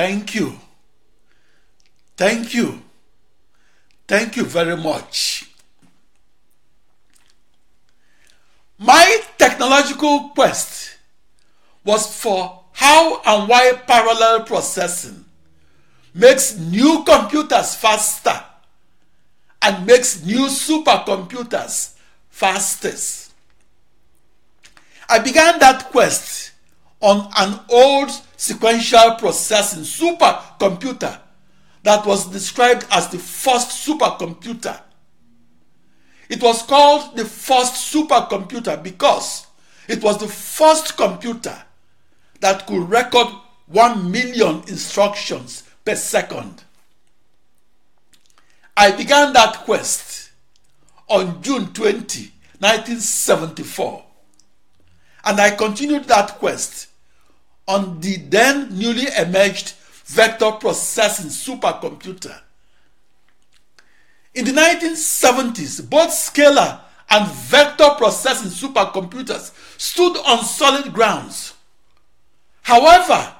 Thank you. Thank you. Thank you very much. My technological quest was for how and why parallel processing makes new computers faster and makes new supercomputers fastest. I began that quest on an old sequential processing supercomputer that was described as the first supercomputer. It was called the first supercomputer because it was the first computer that could record 1 million instructions per second. I began that quest on June 20, 1974, and I continued that quest on the then newly emerged vector processing supercomputer. In the 1970s, both scalar and vector processing supercomputers stood on solid grounds. However,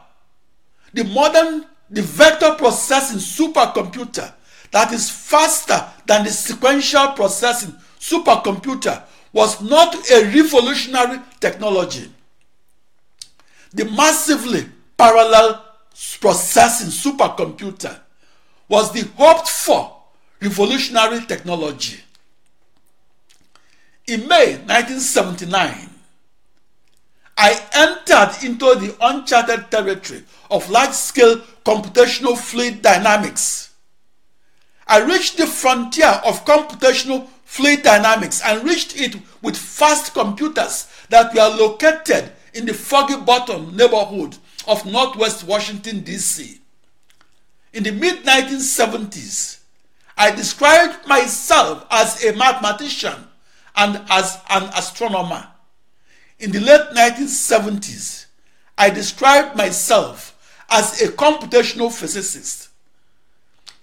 the modern the vector processing supercomputer that is faster than the sequential processing supercomputer was not a revolutionary technology the massively parallel processing supercomputer was the hoped for revolutionary technology. In May 1979, I entered into the uncharted territory of large scale computational fluid dynamics. I reached the frontier of computational fluid dynamics and reached it with fast computers that were located in the Foggy Bottom neighborhood of Northwest Washington, D.C. In the mid 1970s, I described myself as a mathematician and as an astronomer. In the late 1970s, I described myself as a computational physicist.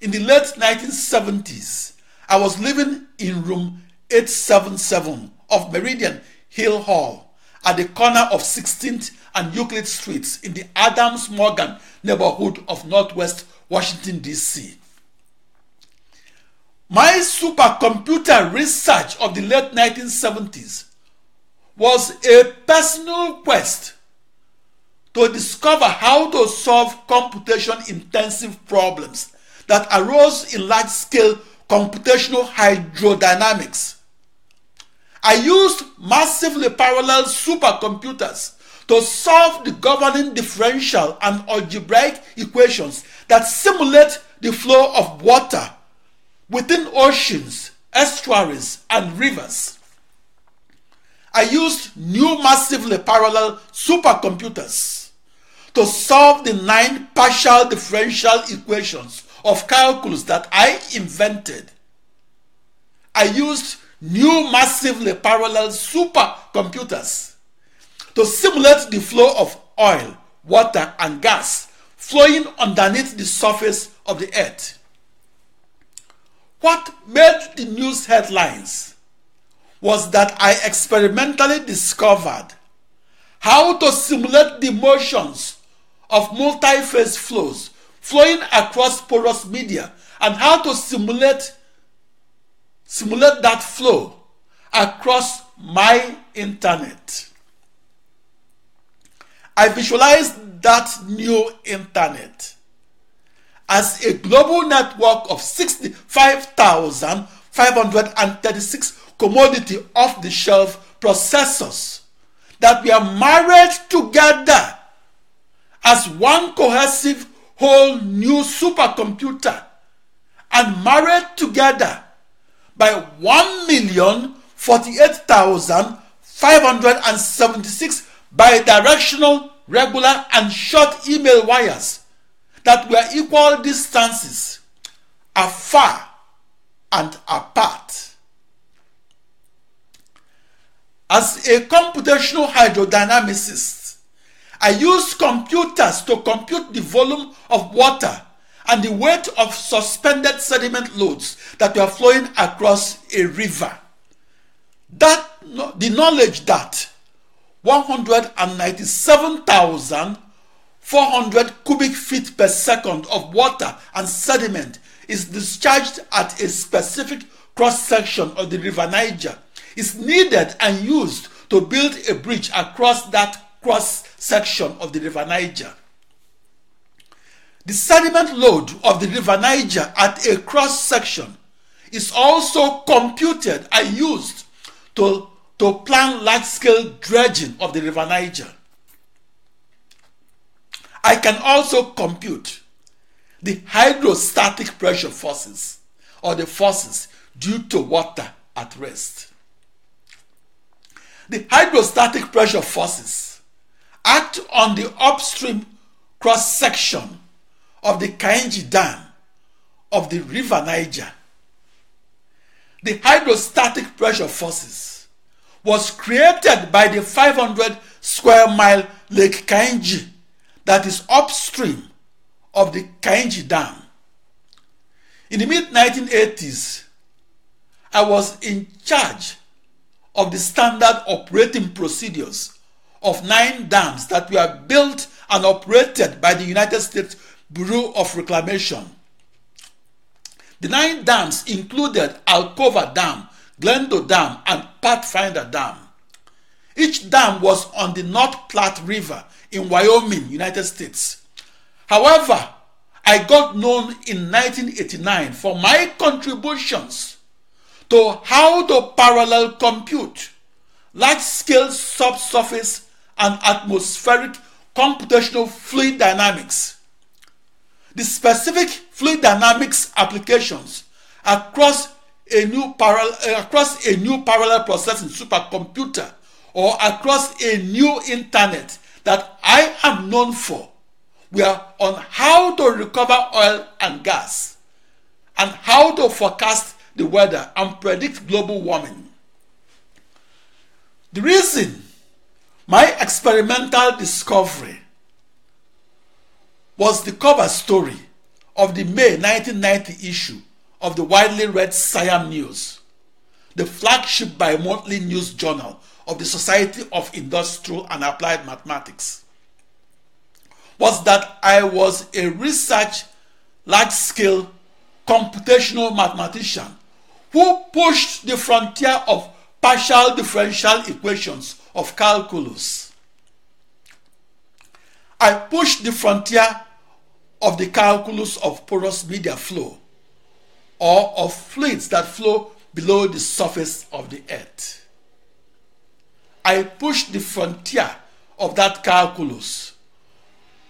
In the late 1970s, I was living in room 877 of Meridian Hill Hall at the corner of 16th and Euclid Streets in the Adams Morgan neighborhood of Northwest Washington, D.C. My supercomputer research of the late 1970s was a personal quest to discover how to solve computation intensive problems that arose in large scale computational hydrodynamics I used massively parallel supercomputers to solve the governing differential and algebraic equations that simulate the flow of water within oceans, estuaries, and rivers. I used new massively parallel supercomputers to solve the nine partial differential equations of calculus that I invented. I used new massively parallel supercomputers to simulate the flow of oil, water, and gas flowing underneath the surface of the earth. What made the news headlines was that I experimentally discovered how to simulate the motions of multi-phase flows flowing across porous media and how to simulate simulate that flow across my internet. I visualized that new internet as a global network of 65,536 commodity off-the-shelf processors that were married together as one cohesive whole new supercomputer and married together by 1,048,576 bidirectional, regular, and short email wires that were equal distances afar and apart. As a computational hydrodynamicist, I used computers to compute the volume of water and the weight of suspended sediment loads that were flowing across a river. That, the knowledge that 197,400 cubic feet per second of water and sediment is discharged at a specific cross section of the River Niger is needed and used to build a bridge across that cross section of the River Niger. The sediment load of the River Niger at a cross section is also computed and used to, to plan large scale dredging of the River Niger. I can also compute the hydrostatic pressure forces or the forces due to water at rest. The hydrostatic pressure forces act on the upstream cross section of the Kainji Dam of the River Niger. The hydrostatic pressure forces was created by the 500 square mile Lake Kainji that is upstream of the Kainji Dam. In the mid 1980s, I was in charge of the standard operating procedures of nine dams that were built and operated by the United States Bureau of Reclamation. The nine dams included Alcova Dam, Glendo Dam, and Pathfinder Dam. Each dam was on the North Platte River in Wyoming, United States. However, I got known in 1989 for my contributions to how to parallel compute large scale subsurface and atmospheric computational fluid dynamics the specific fluid dynamics applications across a new parallel uh, across a new parallel processing supercomputer or across a new internet that I am known for were on how to recover oil and gas and how to forecast the weather and predict global warming. The reason my experimental discovery was the cover story of the May 1990 issue of the widely read SIAM News, the flagship bi monthly news journal of the Society of Industrial and Applied Mathematics, was that I was a research, large scale computational mathematician who pushed the frontier of partial differential equations of calculus. I pushed the frontier of the calculus of porous media flow or of fluids that flow below the surface of the earth. I pushed the frontier of that calculus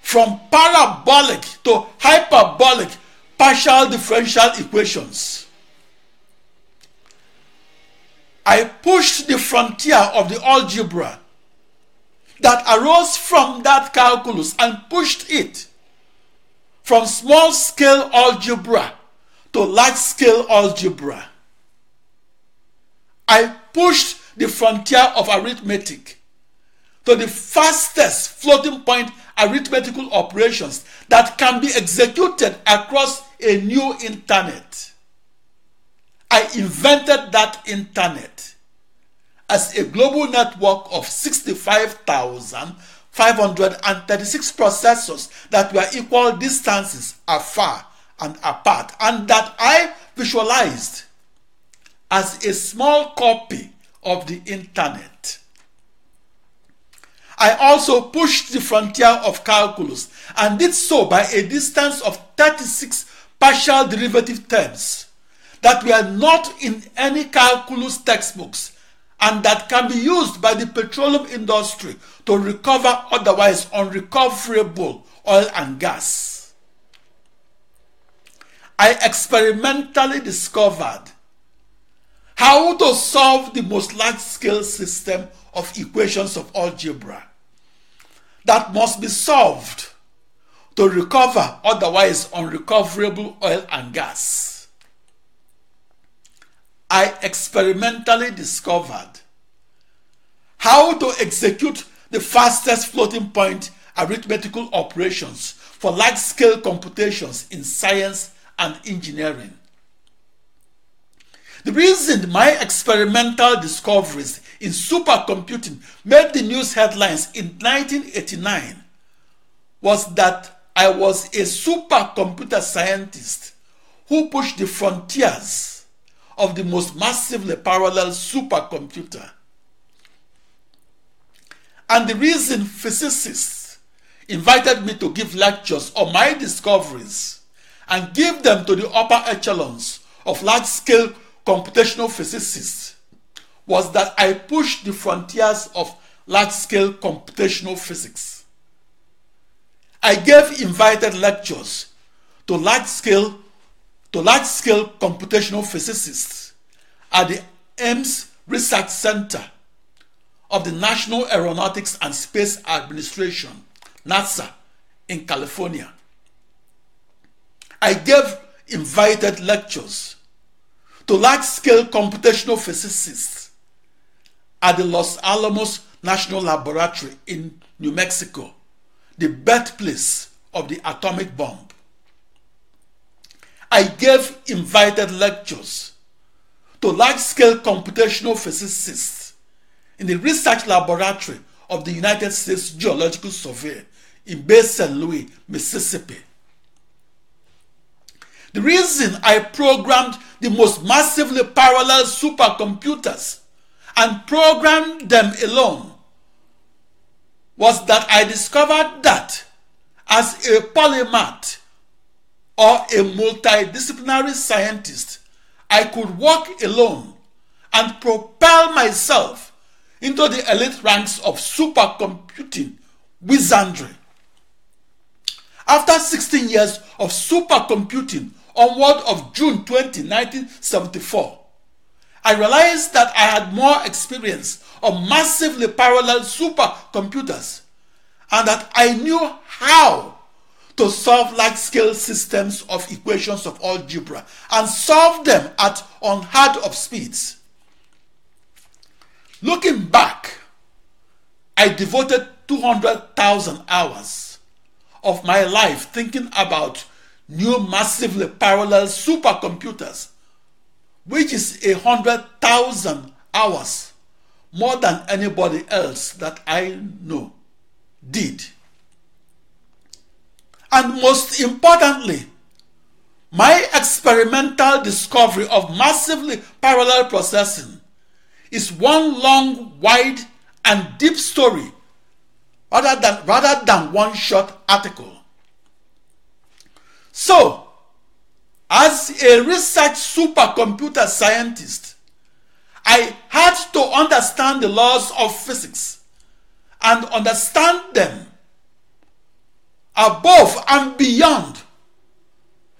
from parabolic to hyperbolic partial differential equations. I pushed the frontier of the algebra that arose from that calculus and pushed it from small scale algebra to large scale algebra. I pushed the frontier of arithmetic to the fastest floating point arithmetical operations that can be executed across a new internet. I invented that internet as a global network of 65,000 536 processors that were equal distances afar and apart, and that I visualized as a small copy of the internet. I also pushed the frontier of calculus and did so by a distance of 36 partial derivative terms that were not in any calculus textbooks and that can be used by the petroleum industry to recover otherwise unrecoverable oil and gas. I experimentally discovered how to solve the most large-scale system of equations of algebra that must be solved to recover otherwise unrecoverable oil and gas. I experimentally discovered how to execute the fastest floating point arithmetical operations for large-scale computations in science and engineering. The reason my experimental discoveries in supercomputing made the news headlines in 1989 was that I was a supercomputer scientist who pushed the frontiers of the most massively parallel supercomputer. And the reason physicists invited me to give lectures on my discoveries and give them to the upper echelons of large scale computational physicists was that I pushed the frontiers of large-scale computational physics. I gave invited lectures to large-scale to large-scale computational physicists at the Ames Research Center of the National Aeronautics and Space Administration, NASA, in California. I gave invited lectures to large-scale computational physicists at the Los Alamos National Laboratory in New Mexico, the birthplace of the atomic bomb. I gave invited lectures to large-scale computational physicists in the research laboratory of the United States Geological Survey in Bay St. Louis, Mississippi. The reason I programmed the most massively parallel supercomputers and programmed them alone was that I discovered that as a polymath or a multidisciplinary scientist, I could work alone and propel myself into the elite ranks of supercomputing wizardry. After 16 years of supercomputing onward of June 20, 1974, I realized that I had more experience on massively parallel supercomputers and that I knew how to solve large-scale systems of equations of algebra and solve them at unheard of speeds. Looking back, I devoted 200,000 hours of my life thinking about new massively parallel supercomputers, which is a hundred thousand hours more than anybody else that I know did. And most importantly, my experimental discovery of massively parallel processing is one long, wide, and deep story rather than, rather than one short article. So, as a research supercomputer scientist, I had to understand the laws of physics and understand them above and beyond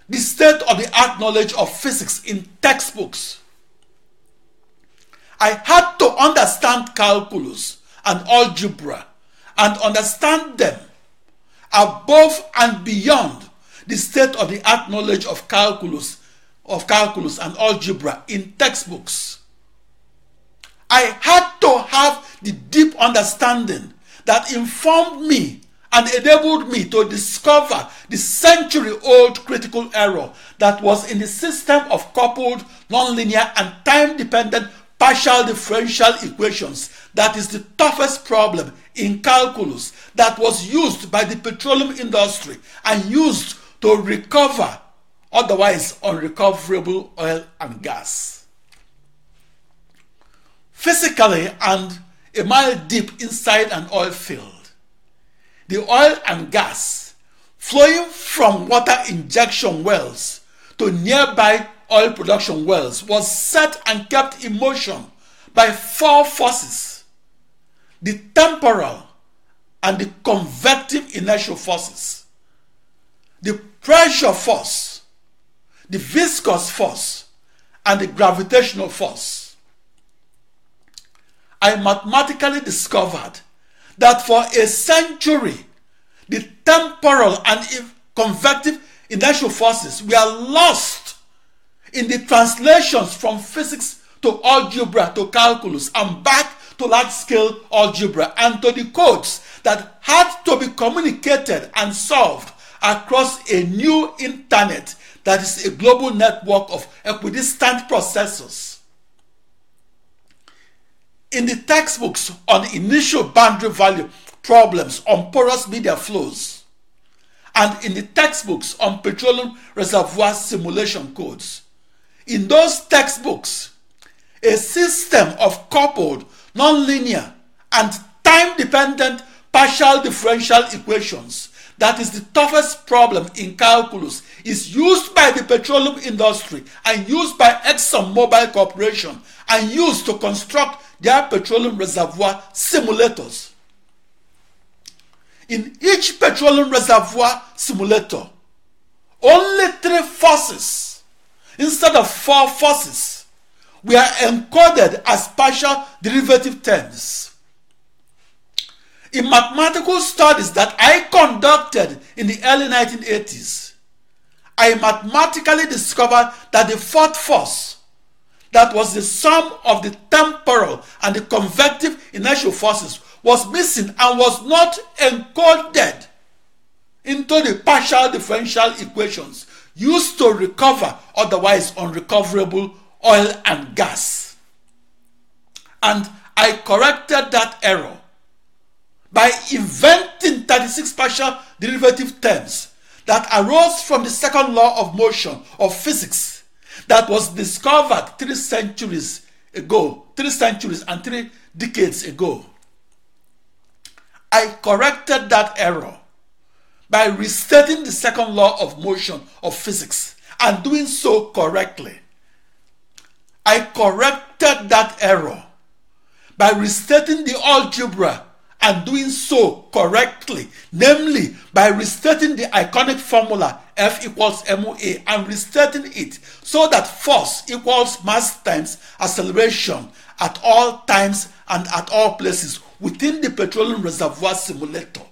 the state of the art knowledge of physics in textbooks. I had to understand calculus and algebra and understand them above and beyond the state of the art knowledge of calculus of calculus and algebra in textbooks i had to have the deep understanding that informed me and enabled me to discover the century old critical error that was in the system of coupled nonlinear and time dependent partial differential equations that is the toughest problem in calculus that was used by the petroleum industry and used to recover otherwise unrecoverable oil and gas. Physically and a mile deep inside an oil field. The oil and gas flowing from water injection wells to nearby oil production wells was set and kept in motion by four forces the temporal and the convective inertial forces, the pressure force, the viscous force, and the gravitational force. I mathematically discovered that for a century, the temporal and convective inertial forces were lost in the translations from physics to algebra to calculus and back to large scale algebra and to the codes that had to be communicated and solved across a new internet that is a global network of equidistant processors. In the textbooks on initial boundary value problems on porous media flows, and in the textbooks on petroleum reservoir simulation codes, in those textbooks, a system of coupled, nonlinear, and time-dependent partial differential equations that is the toughest problem in calculus is used by the petroleum industry and used by ExxonMobil Corporation and used to construct their petroleum reservoir simulators. In each petroleum reservoir simulator, only three forces instead of four forces were encoded as partial derivative terms. In mathematical studies that I conducted in the early 1980s, I mathematically discovered that the fourth force, that was the sum of the temporal and the convective inertial forces, was missing and was not encoded into the partial differential equations used to recover otherwise unrecoverable oil and gas. And I corrected that error by inventing 36 partial derivative terms that arose from the second law of motion of physics that was discovered three centuries ago, three centuries and three decades ago. I corrected that error by restating the second law of motion of physics and doing so correctly. I corrected that error by restating the algebra and doing so correctly, namely by restating the iconic formula F equals ma and restating it so that force equals mass times acceleration at all times and at all places within the petroleum reservoir simulator.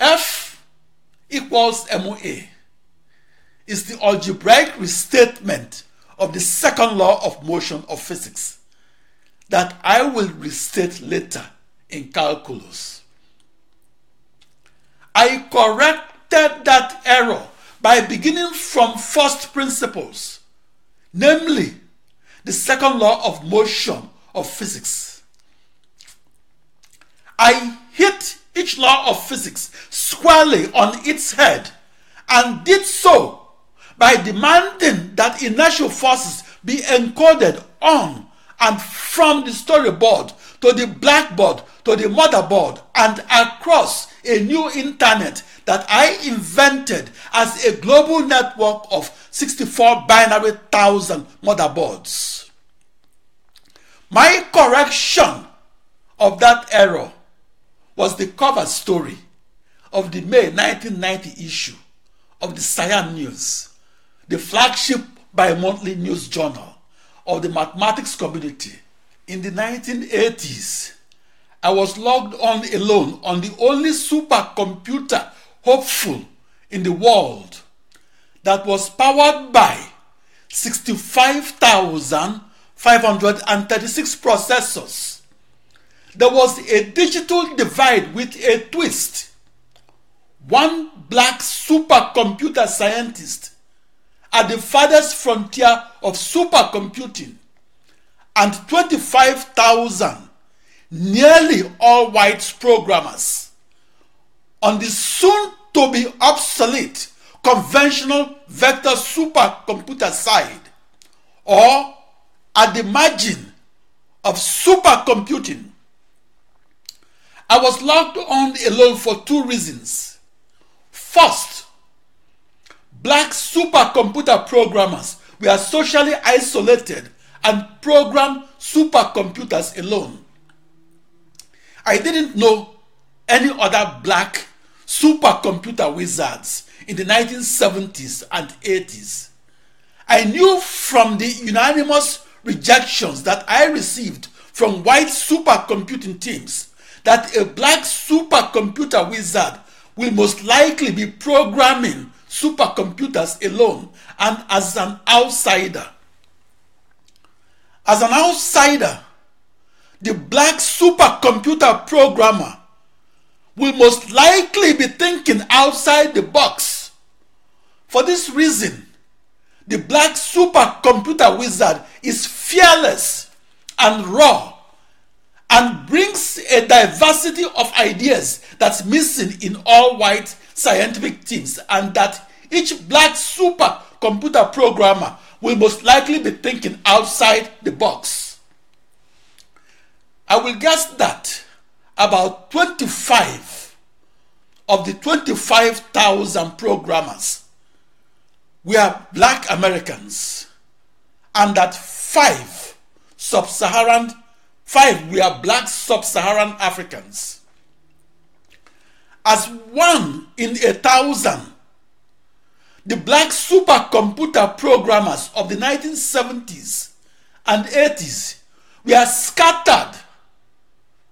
F equals ma is the algebraic restatement of the second law of motion of physics that I will restate later in calculus. I corrected that error by beginning from first principles, namely the second law of motion of physics. I hit each law of physics squarely on its head and did so by demanding that inertial forces be encoded on and from the storyboard to the blackboard to the motherboard and across a new internet that I invented as a global network of 64 binary thousand motherboards. My correction of that error was the cover story of the May 1990 issue of the SIAM News, the flagship bi-monthly news journal of the mathematics community. In the 1980s, I was logged on alone on the only supercomputer hopeful in the world that was powered by 65,536 processors. There was a digital divide with a twist. One black supercomputer scientist at the farthest frontier of supercomputing and 25,000 nearly all white programmers on the soon to be obsolete conventional vector supercomputer side or at the margin of supercomputing. I was locked on alone for two reasons. First, black supercomputer programmers were socially isolated and programmed supercomputers alone. I didn't know any other black supercomputer wizards in the 1970s and 80s. I knew from the unanimous rejections that I received from white supercomputing teams that a black supercomputer wizard will most likely be programming supercomputers alone and as an outsider. As an outsider, the black supercomputer programmer will most likely be thinking outside the box. For this reason, the black supercomputer wizard is fearless and raw and brings a diversity of ideas that's missing in all white scientific teams and that each black supercomputer programmer will most likely be thinking outside the box. I will guess that about 25 of the 25,000 programmers were black Americans and that five sub-Saharan five were black sub-Saharan Africans. As one in a thousand, the black supercomputer programmers of the 1970s and 80s were scattered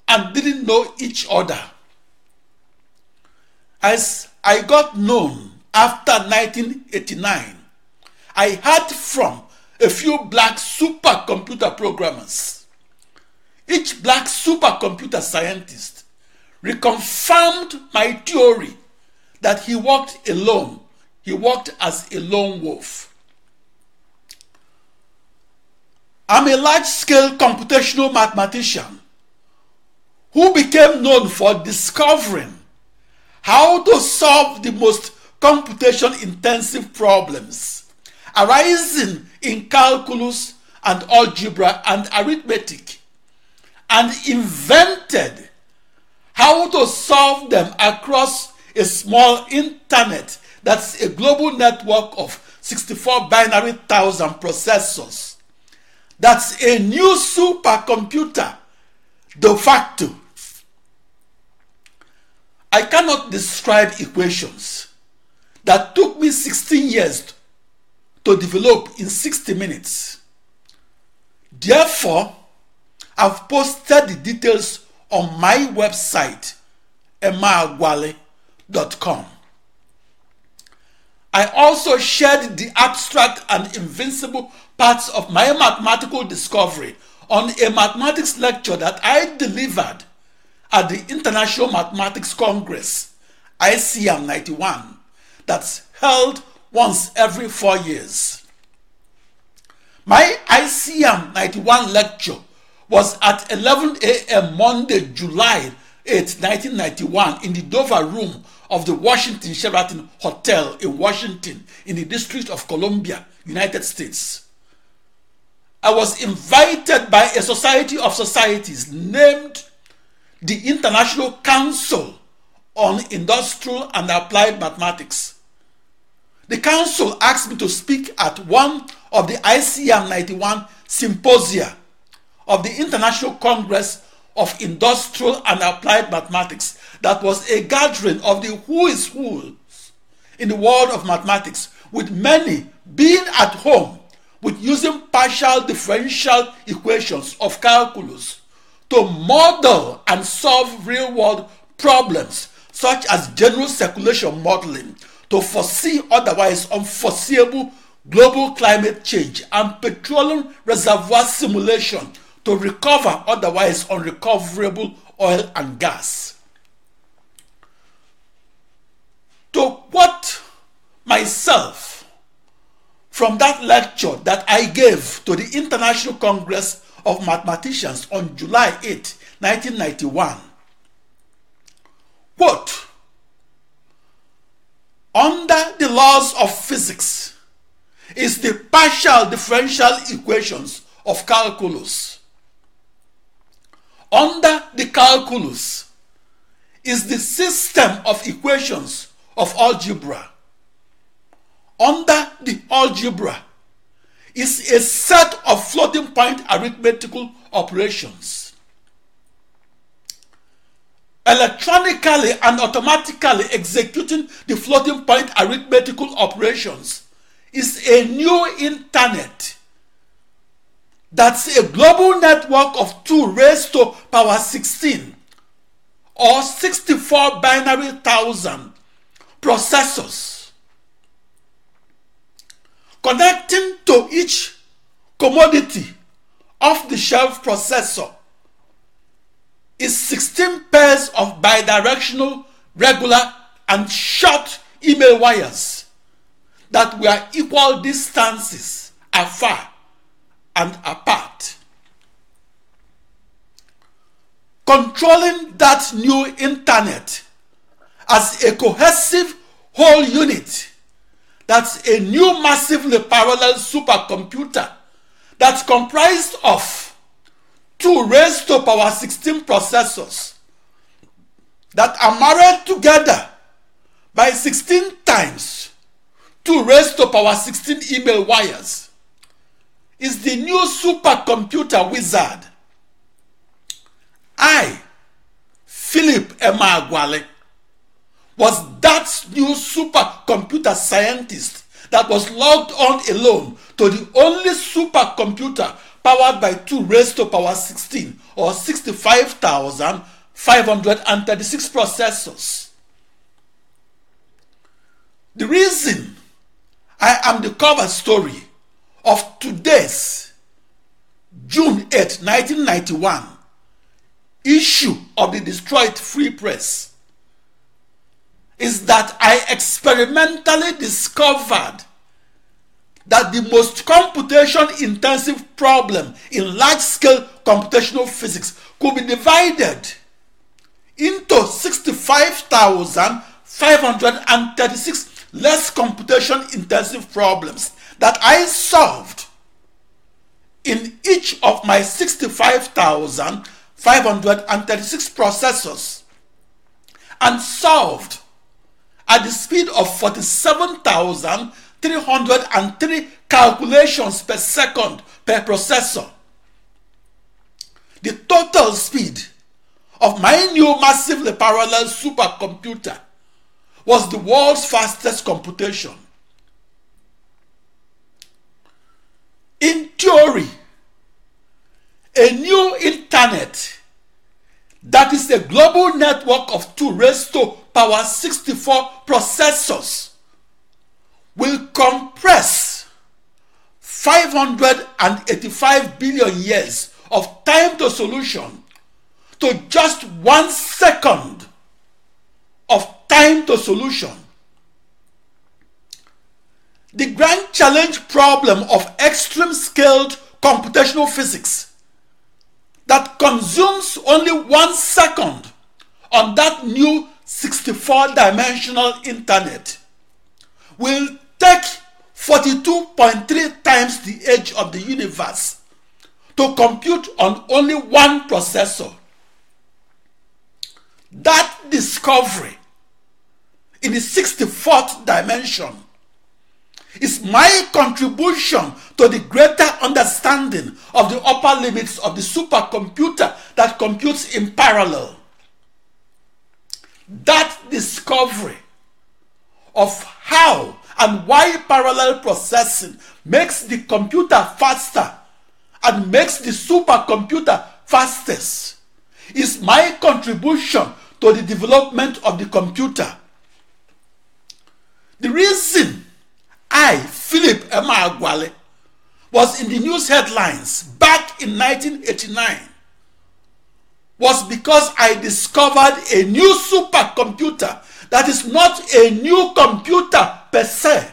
and didn't know each other. As I got known after 1989, I heard from a few black supercomputer programmers. Each black supercomputer scientist reconfirmed my theory that he worked alone. He worked as a lone wolf. I'm a large scale computational mathematician who became known for discovering how to solve the most computation intensive problems arising in calculus and algebra and arithmetic and invented how to solve them across a small internet that's a global network of 64 binary thousand processors. That's a new supercomputer de facto I cannot describe equations that took me 16 years to develop in 60 minutes. Therefore, I've posted the details on my website, emeagwali.com. I also shared the abstract and invincible parts of my mathematical discovery on a mathematics lecture that I delivered at the International Mathematics Congress, ICM 91, that's held once every four years. My ICM 91 lecture was at 11 a.m. Monday, July 8, 1991, in the Dover Room of the Washington Sheraton Hotel in Washington, in the District of Columbia, United States. I was invited by a society of societies named the International Council on Industrial and Applied Mathematics. The council asked me to speak at one of the ICM 91 symposia of the International Congress of Industrial and Applied Mathematics that was a gathering of the who is who in the world of mathematics with many being at home with using partial differential equations of calculus to model and solve real world problems such as general circulation modeling to foresee otherwise unforeseeable global climate change and petroleum reservoir simulation to recover otherwise unrecoverable oil and gas. To quote myself from that lecture that I gave to the International Congress of Mathematicians on July 8, 1991. Quote, under the laws of physics is the partial differential equations of calculus. Under the calculus is the system of equations of algebra. Under the algebra is a set of floating point arithmetical operations. Electronically and automatically executing the floating point arithmetical operations is a new internet that's a global network of 2 raised to power 16 or 64 binary thousand processors connecting to each commodity off the shelf processor is 16 pairs of bidirectional regular and short email wires that were equal distances afar and apart. Controlling that new internet as a cohesive whole unit that's a new massively parallel supercomputer that's comprised of two raised to power 16 processors that are married together by 16 times two raised to power 16 email wires is the new supercomputer wizard. I, Philip Emeagwali, was that new supercomputer scientist that was logged on alone to the only supercomputer powered by 2 raised to power 16 or 65,536 processors. The reason I am the cover story of today's June 8, 1991 issue of the Detroit Free Press is that I experimentally discovered that the most computation intensive problem in large scale computational physics could be divided into 65,536 less computation intensive problems that I solved in each of my 65,536 processors and solved at the speed of 47,303 calculations per second per processor. The total speed of my new massively parallel supercomputer was the world's fastest computation. In theory, a new internet that is a global network of 2 raised to power 64 processors will compress 585 billion years of time to solution to just one second of time to solution. The grand challenge problem of extreme scaled computational physics that consumes only one second on that new 64 dimensional internet will take 42.3 times the age of the universe to compute on only one processor. That discovery in the 64th dimension is my contribution to the greater understanding of the upper limits of the supercomputer that computes in parallel. That discovery of how and why parallel processing makes the computer faster and makes the supercomputer fastest is my contribution to the development of the computer. The reason I, Philip Emeagwali, was in the news headlines back in 1989 was because I discovered a new supercomputer that is not a new computer per se,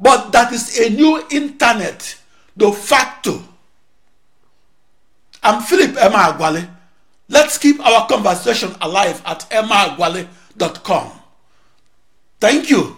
but that is a new internet de facto. I'm Philip Emeagwali. Let's keep our conversation alive at emeagwali.com. Thank you.